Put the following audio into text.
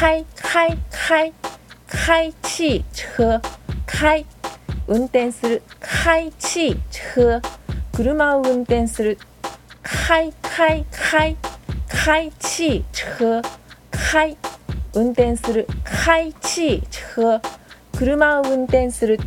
開開開開汽車開運転する。開汽車車を運転する。開開開開汽車開運転する。開汽車車を運転する。